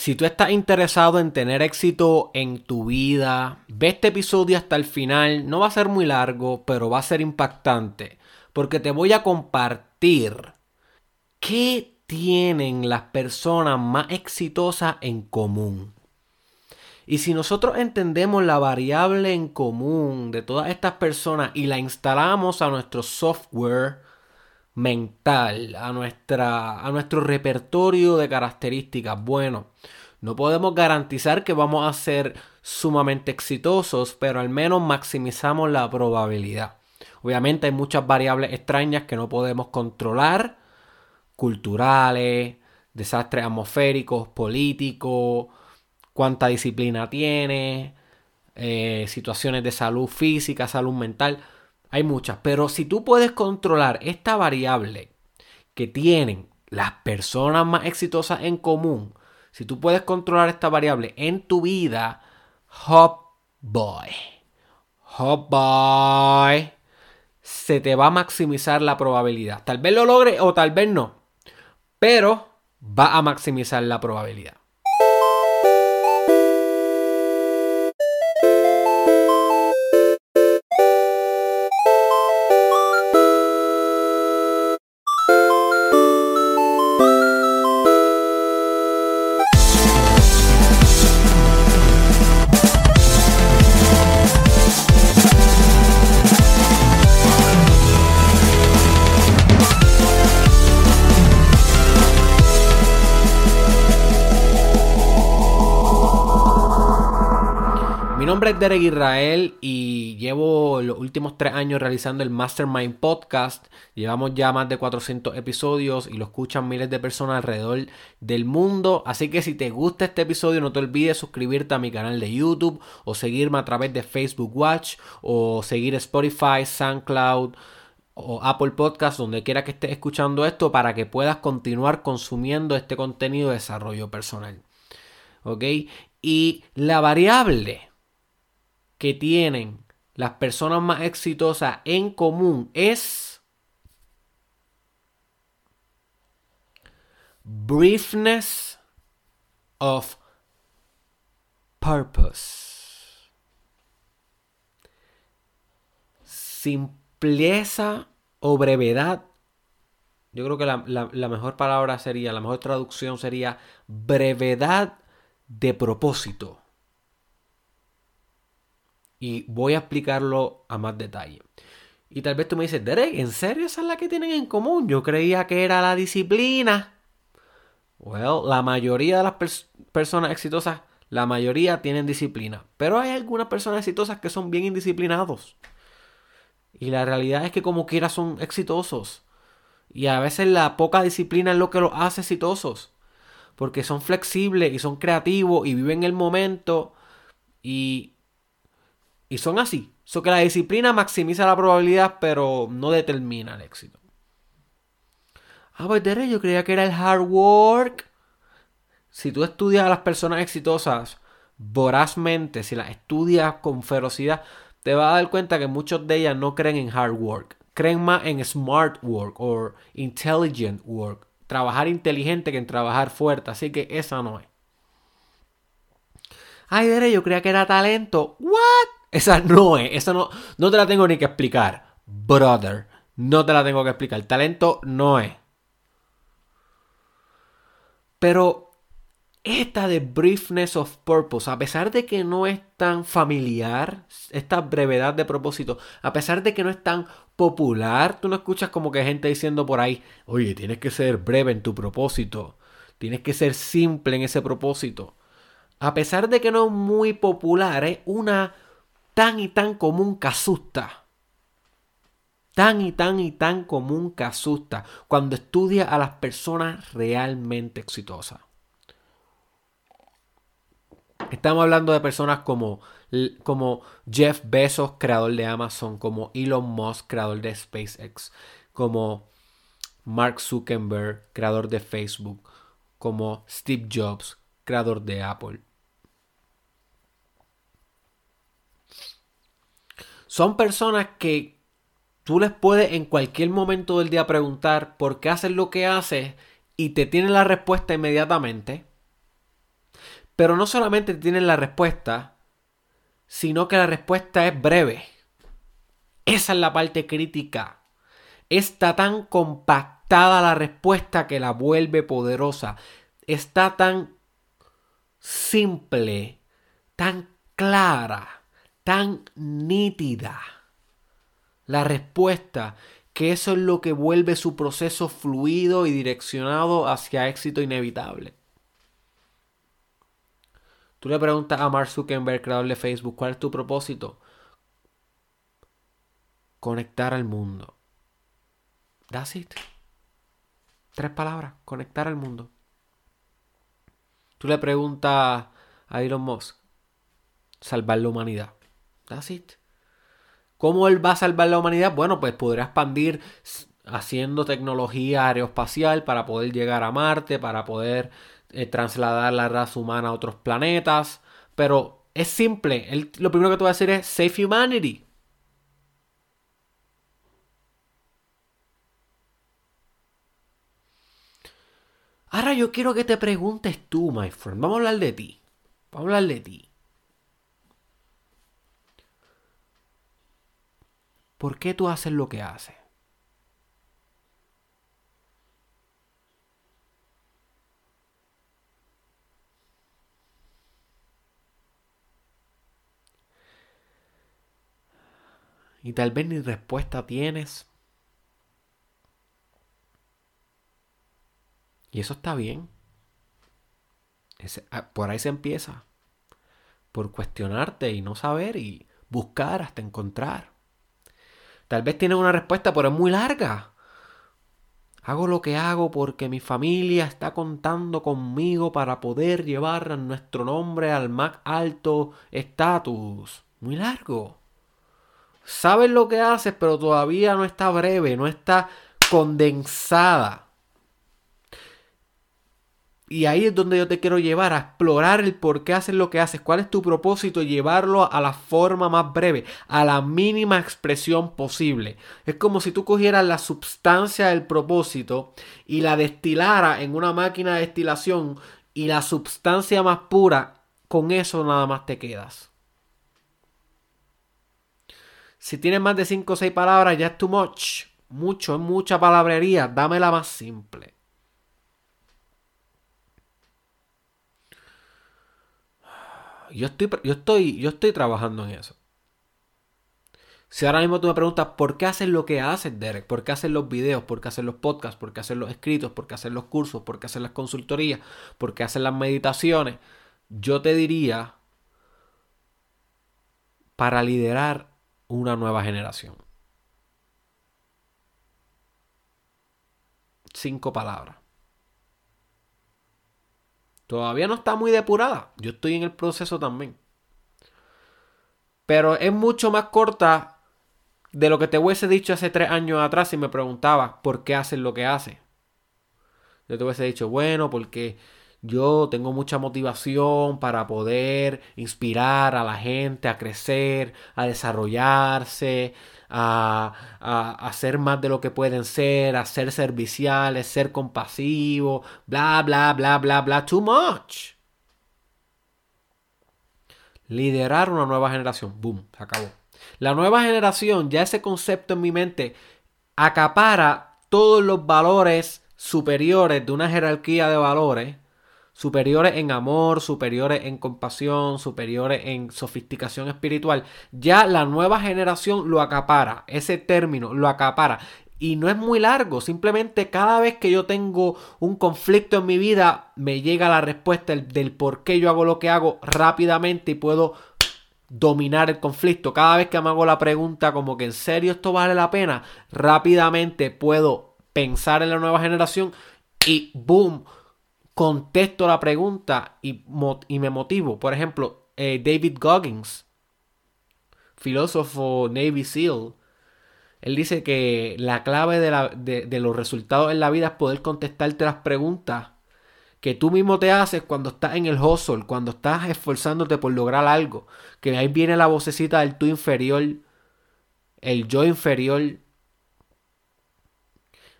Si tú estás interesado en tener éxito en tu vida, ve este episodio hasta el final. No va a ser muy largo, pero va a ser impactante. Porque te voy a compartir qué tienen las personas más exitosas en común. Y si nosotros entendemos la variable en común de todas estas personas y la instalamos a nuestro software mental, a, nuestra, a nuestro repertorio de características, bueno, no podemos garantizar que vamos a ser sumamente exitosos, pero al menos maximizamos la probabilidad. Obviamente hay muchas variables extrañas que no podemos controlar, culturales, desastres atmosféricos, políticos, cuánta disciplina tiene, eh, situaciones de salud física, salud mental. Hay muchas, pero si tú puedes controlar esta variable que tienen las personas más exitosas en común, si tú puedes controlar esta variable en tu vida, hop boy, hop boy, se te va a maximizar la probabilidad. Tal vez lo logre o tal vez no, pero va a maximizar la probabilidad. Derek Israel y llevo los últimos tres años realizando el Mastermind Podcast. Llevamos ya más de 400 episodios y lo escuchan miles de personas alrededor del mundo. Así que si te gusta este episodio, no te olvides suscribirte a mi canal de YouTube o seguirme a través de Facebook Watch o seguir Spotify, SoundCloud o Apple Podcast, donde quiera que estés escuchando esto, para que puedas continuar consumiendo este contenido de desarrollo personal. ¿Ok? Y la variable que tienen las personas más exitosas en común es briefness of purpose. Simpleza o brevedad. Yo creo que la, la, mejor palabra sería, la mejor traducción sería brevedad de propósito y voy a explicarlo a más detalle. Y tal vez tú me dices, Derek, ¿en serio esa es la que tienen en común? Yo creía que era la disciplina. Well, la mayoría de las personas exitosas, la mayoría tienen disciplina. Pero hay algunas personas exitosas que son bien indisciplinados. Y la realidad es que como quiera son exitosos. Y a veces la poca disciplina es lo que los hace exitosos. Porque son flexibles y son creativos y viven el momento. Y y son así. So que la disciplina maximiza la probabilidad, pero no determina el éxito. Ah, pues yo creía que era el hard work. Si tú estudias a las personas exitosas vorazmente, si las estudias con ferocidad, te vas a dar cuenta que muchos de ellas no creen en hard work. Creen más en smart work o intelligent work. Trabajar inteligente que en trabajar fuerte. Así que esa no es. Ay, Dere, yo creía que era talento. ¿What? Esa no es, esa no, no te la tengo ni que explicar. Brother, no te la tengo que explicar. Talento no es. Pero esta de briefness of purpose, a pesar de que no es tan familiar, esta brevedad de propósito, a pesar de que no es tan popular, tú no escuchas como que gente diciendo por ahí, oye, tienes que ser breve en tu propósito, tienes que ser simple en ese propósito. A pesar de que no es muy popular, es una tan y tan común que asusta. Tan y tan y tan común que asusta cuando estudia a las personas realmente exitosas. Estamos hablando de personas como, como Jeff Bezos, creador de Amazon, como Elon Musk, creador de SpaceX, como Mark Zuckerberg, creador de Facebook, como Steve Jobs, creador de Apple. Son personas que tú les puedes en cualquier momento del día preguntar por qué hacen lo que haces y te tienen la respuesta inmediatamente. Pero no solamente tienen la respuesta, sino que la respuesta es breve. Esa es la parte crítica. Está tan compactada la respuesta que la vuelve poderosa. Está tan simple, tan clara, tan nítida la respuesta que eso es lo que vuelve su proceso fluido y direccionado hacia éxito inevitable. Tú le preguntas a Mark Zuckerberg, creador de Facebook, ¿cuál es tu propósito? Conectar al mundo. That's it. Tres palabras, conectar al mundo. Tú le preguntas a Elon Musk, salvar la humanidad. That's it. ¿Cómo él va a salvar la humanidad? Bueno, pues podrá expandir haciendo tecnología aeroespacial para poder llegar a Marte, para poder eh, trasladar la raza humana a otros planetas. Pero es simple. lo primero que te voy a decir es Save Humanity. Ahora yo quiero que te preguntes tú, my friend. Vamos a hablar de ti. Vamos a hablar de ti. ¿Por qué tú haces lo que haces? Y tal vez ni respuesta tienes. Y eso está bien. Ah, por ahí se empieza. Por cuestionarte y no saber y buscar hasta encontrar. Tal vez tienes una respuesta, pero es muy larga. Hago lo que hago porque mi familia está contando conmigo para poder llevar nuestro nombre al más alto estatus. Muy largo. Sabes lo que haces, pero todavía no está breve, no está condensada. Y ahí es donde yo te quiero llevar a explorar el por qué haces lo que haces, cuál es tu propósito, llevarlo a la forma más breve, a la mínima expresión posible. Es como si tú cogieras la sustancia del propósito y la destilara en una máquina de destilación y la sustancia más pura, con eso nada más te quedas. Si tienes más de 5 o 6 palabras, ya es too much. Mucho, es mucha palabrería. Dame la más simple. Yo estoy, yo estoy, yo estoy trabajando en eso. Si ahora mismo tú me preguntas por qué haces lo que haces, Derek, por qué haces los videos, por qué haces los podcasts, por qué haces los escritos, por qué haces los cursos, por qué haces las consultorías, por qué haces las meditaciones, yo te diría para liderar una nueva generación. Cinco palabras. Todavía no está muy depurada. Yo estoy en el proceso también. Pero es mucho más corta de lo que te hubiese dicho hace tres años atrás si me preguntabas por qué haces lo que haces. Yo te hubiese dicho, bueno, porque yo tengo mucha motivación para poder inspirar a la gente a crecer, a desarrollarse, a, a, ser más de lo que pueden ser, a ser serviciales, ser compasivos, bla, bla, bla, bla, bla, too much. Liderar una nueva generación. Boom, se acabó. La nueva generación, ya ese concepto en mi mente, acapara todos los valores superiores de una jerarquía de valores superiores en amor, superiores en compasión, superiores en sofisticación espiritual, ya la nueva generación lo acapara, ese término lo acapara. Y no es muy largo, simplemente cada vez que yo tengo un conflicto en mi vida, me llega la respuesta del, por qué yo hago lo que hago rápidamente y puedo dominar el conflicto. Cada vez que me hago la pregunta como que en serio esto vale la pena, rápidamente puedo pensar en la nueva generación y boom, contesto la pregunta y, me motivo. Por ejemplo, eh, David Goggins, filósofo Navy SEAL, él dice que la clave de, de, los resultados en la vida es poder contestarte las preguntas que tú mismo te haces cuando estás en el hustle, cuando estás esforzándote por lograr algo. Que ahí viene la vocecita del tú inferior, el yo inferior,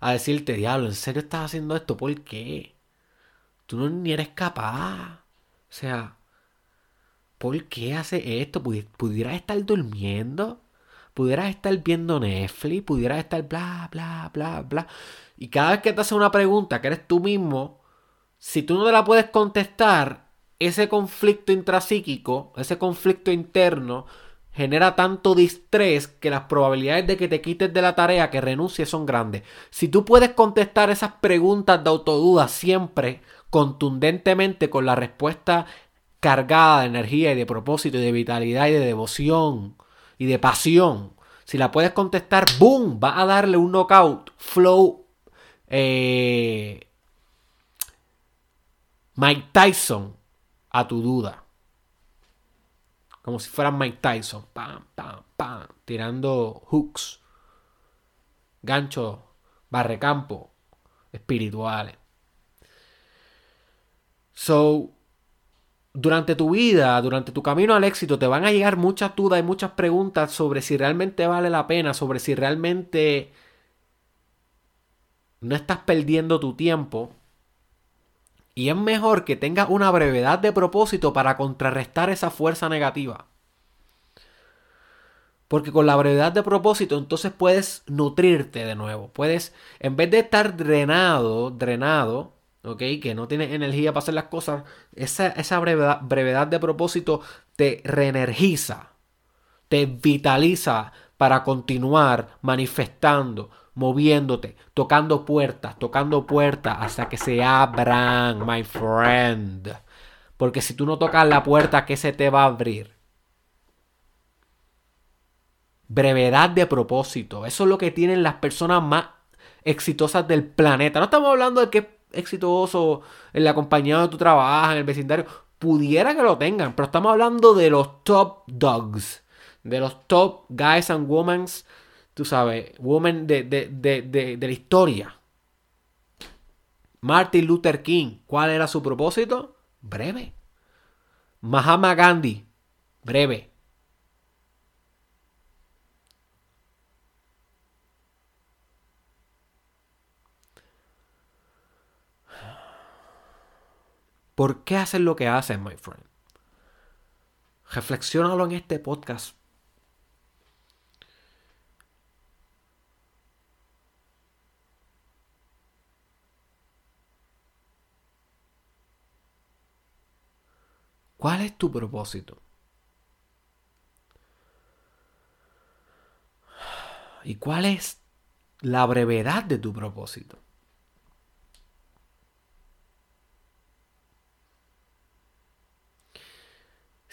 a decirte, diablo, ¿en serio estás haciendo esto? ¿Por qué? Tú no ni eres capaz. sea, ¿por qué hace esto? ¿Pudieras estar durmiendo? ¿Pudieras estar viendo Netflix? ¿Pudieras estar bla, bla, bla, bla? Y cada vez que te hace una pregunta que eres tú mismo, si tú no te la puedes contestar, ese conflicto intrapsíquico, ese conflicto interno, genera tanto distrés que las probabilidades de que te quites de la tarea, que renuncies, son grandes. Si tú puedes contestar esas preguntas de autoduda siempre contundentemente con la respuesta cargada de energía y de propósito y de vitalidad y de devoción y de pasión, si la puedes contestar, ¡boom! Va a darle un knockout, flow, eh, Mike Tyson a tu duda. Como si fuera Mike Tyson. Pam, pam, pam. Tirando hooks. Ganchos. Barrecampo. Espirituales. So, durante tu vida, durante tu camino al éxito, te van a llegar muchas dudas y muchas preguntas sobre si realmente vale la pena, sobre si realmente no estás perdiendo tu tiempo y es mejor que tengas una brevedad de propósito para contrarrestar esa fuerza negativa. Porque con la brevedad de propósito entonces puedes nutrirte de nuevo. Puedes, en vez de estar drenado, drenado, ¿ok? Que no tienes energía para hacer las cosas, esa, esa brevedad, de propósito te reenergiza, te vitaliza para continuar manifestando, moviéndote, tocando puertas, tocando puertas hasta que se abran, my friend. Porque si tú no tocas la puerta, ¿qué se te va a abrir? Brevedad de propósito. Eso es lo que tienen las personas más exitosas del planeta. No estamos hablando de que exitoso en la compañía donde tú trabajas, en el vecindario. Pudiera que lo tengan, pero estamos hablando de los top dogs. De los top guys and women tú sabes, woman de, de, la historia. Martin Luther King, ¿cuál era su propósito? Breve. Mahatma Gandhi, breve. ¿Por qué hacen lo que hacen, my friend? Reflexiónalo en este podcast ¿Cuál es tu propósito? ¿Y cuál es la brevedad de tu propósito?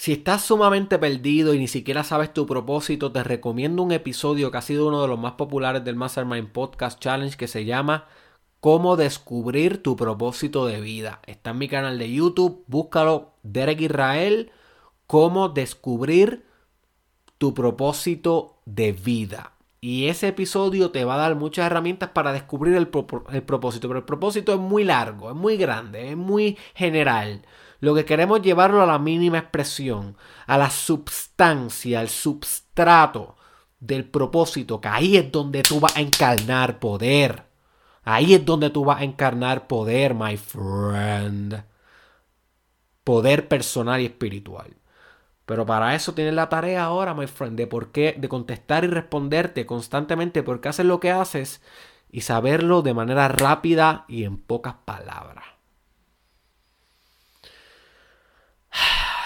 Si estás sumamente perdido y ni siquiera sabes tu propósito, te recomiendo un episodio que ha sido uno de los más populares del Mastermind Podcast Challenge que se llama Cómo descubrir tu propósito de vida. Está en mi canal de YouTube, búscalo, Derek Israel, Cómo descubrir tu propósito de vida. Y ese episodio te va a dar muchas herramientas para descubrir el, propósito. Pero el propósito es muy largo, es muy grande, es muy general. Lo que queremos es llevarlo a la mínima expresión, a la substancia, al substrato del propósito, que ahí es donde tú vas a encarnar poder. Ahí es donde tú vas a encarnar poder, my friend. Poder personal y espiritual. Pero para eso tienes la tarea ahora, my friend, de por qué, de contestar y responderte constantemente por qué haces lo que haces y saberlo de manera rápida y en pocas palabras.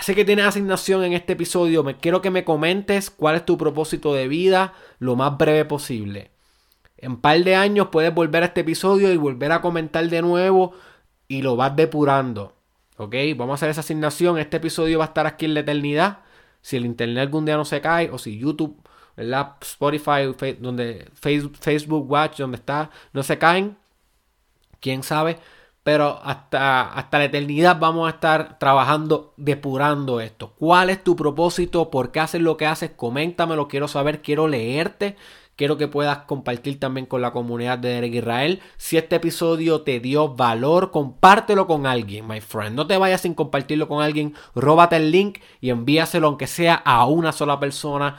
Sé que tienes asignación en este episodio. Me quiero que me comentes cuál es tu propósito de vida lo más breve posible. En par de años puedes volver a este episodio y volver a comentar de nuevo y lo vas depurando. ¿Ok? Vamos a hacer esa asignación. Este episodio va a estar aquí en la eternidad. Si el internet algún día no se cae o si YouTube, ¿verdad? Spotify, donde Facebook Watch, donde está, no se caen. Quién sabe. Pero hasta, hasta la eternidad vamos a estar trabajando, depurando esto. ¿Cuál es tu propósito? ¿Por qué haces lo que haces? Coméntamelo, quiero saber, quiero leerte. Quiero que puedas compartir también con la comunidad de Derek Israel. Si este episodio te dio valor, compártelo con alguien, my friend. No te vayas sin compartirlo con alguien. Róbate el link y envíaselo aunque sea a una sola persona.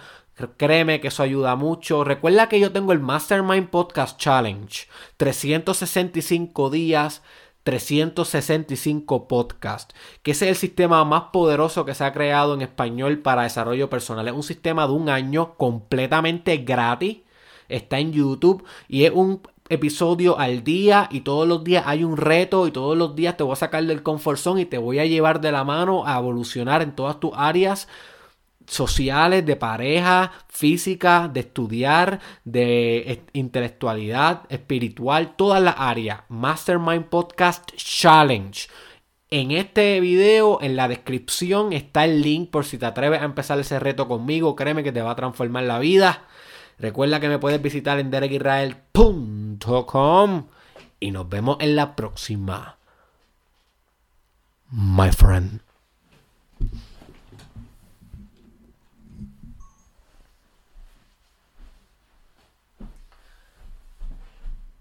Créeme que eso ayuda mucho. Recuerda que yo tengo el Mastermind Podcast Challenge. 365 días 365 Podcast, que es el sistema más poderoso que se ha creado en español para desarrollo personal. Es un sistema de un año completamente gratis. Está en YouTube y es un episodio al día y todos los días hay un reto y todos los días te voy a sacar del confort zone y te voy a llevar de la mano a evolucionar en todas tus áreas sociales, de pareja, física, de estudiar, de intelectualidad, espiritual, todas las áreas. Mastermind Podcast Challenge. En este video, en la descripción, está el link por si te atreves a empezar ese reto conmigo. Créeme que te va a transformar la vida. Recuerda que me puedes visitar en derekisrael.com y nos vemos en la próxima. My friend.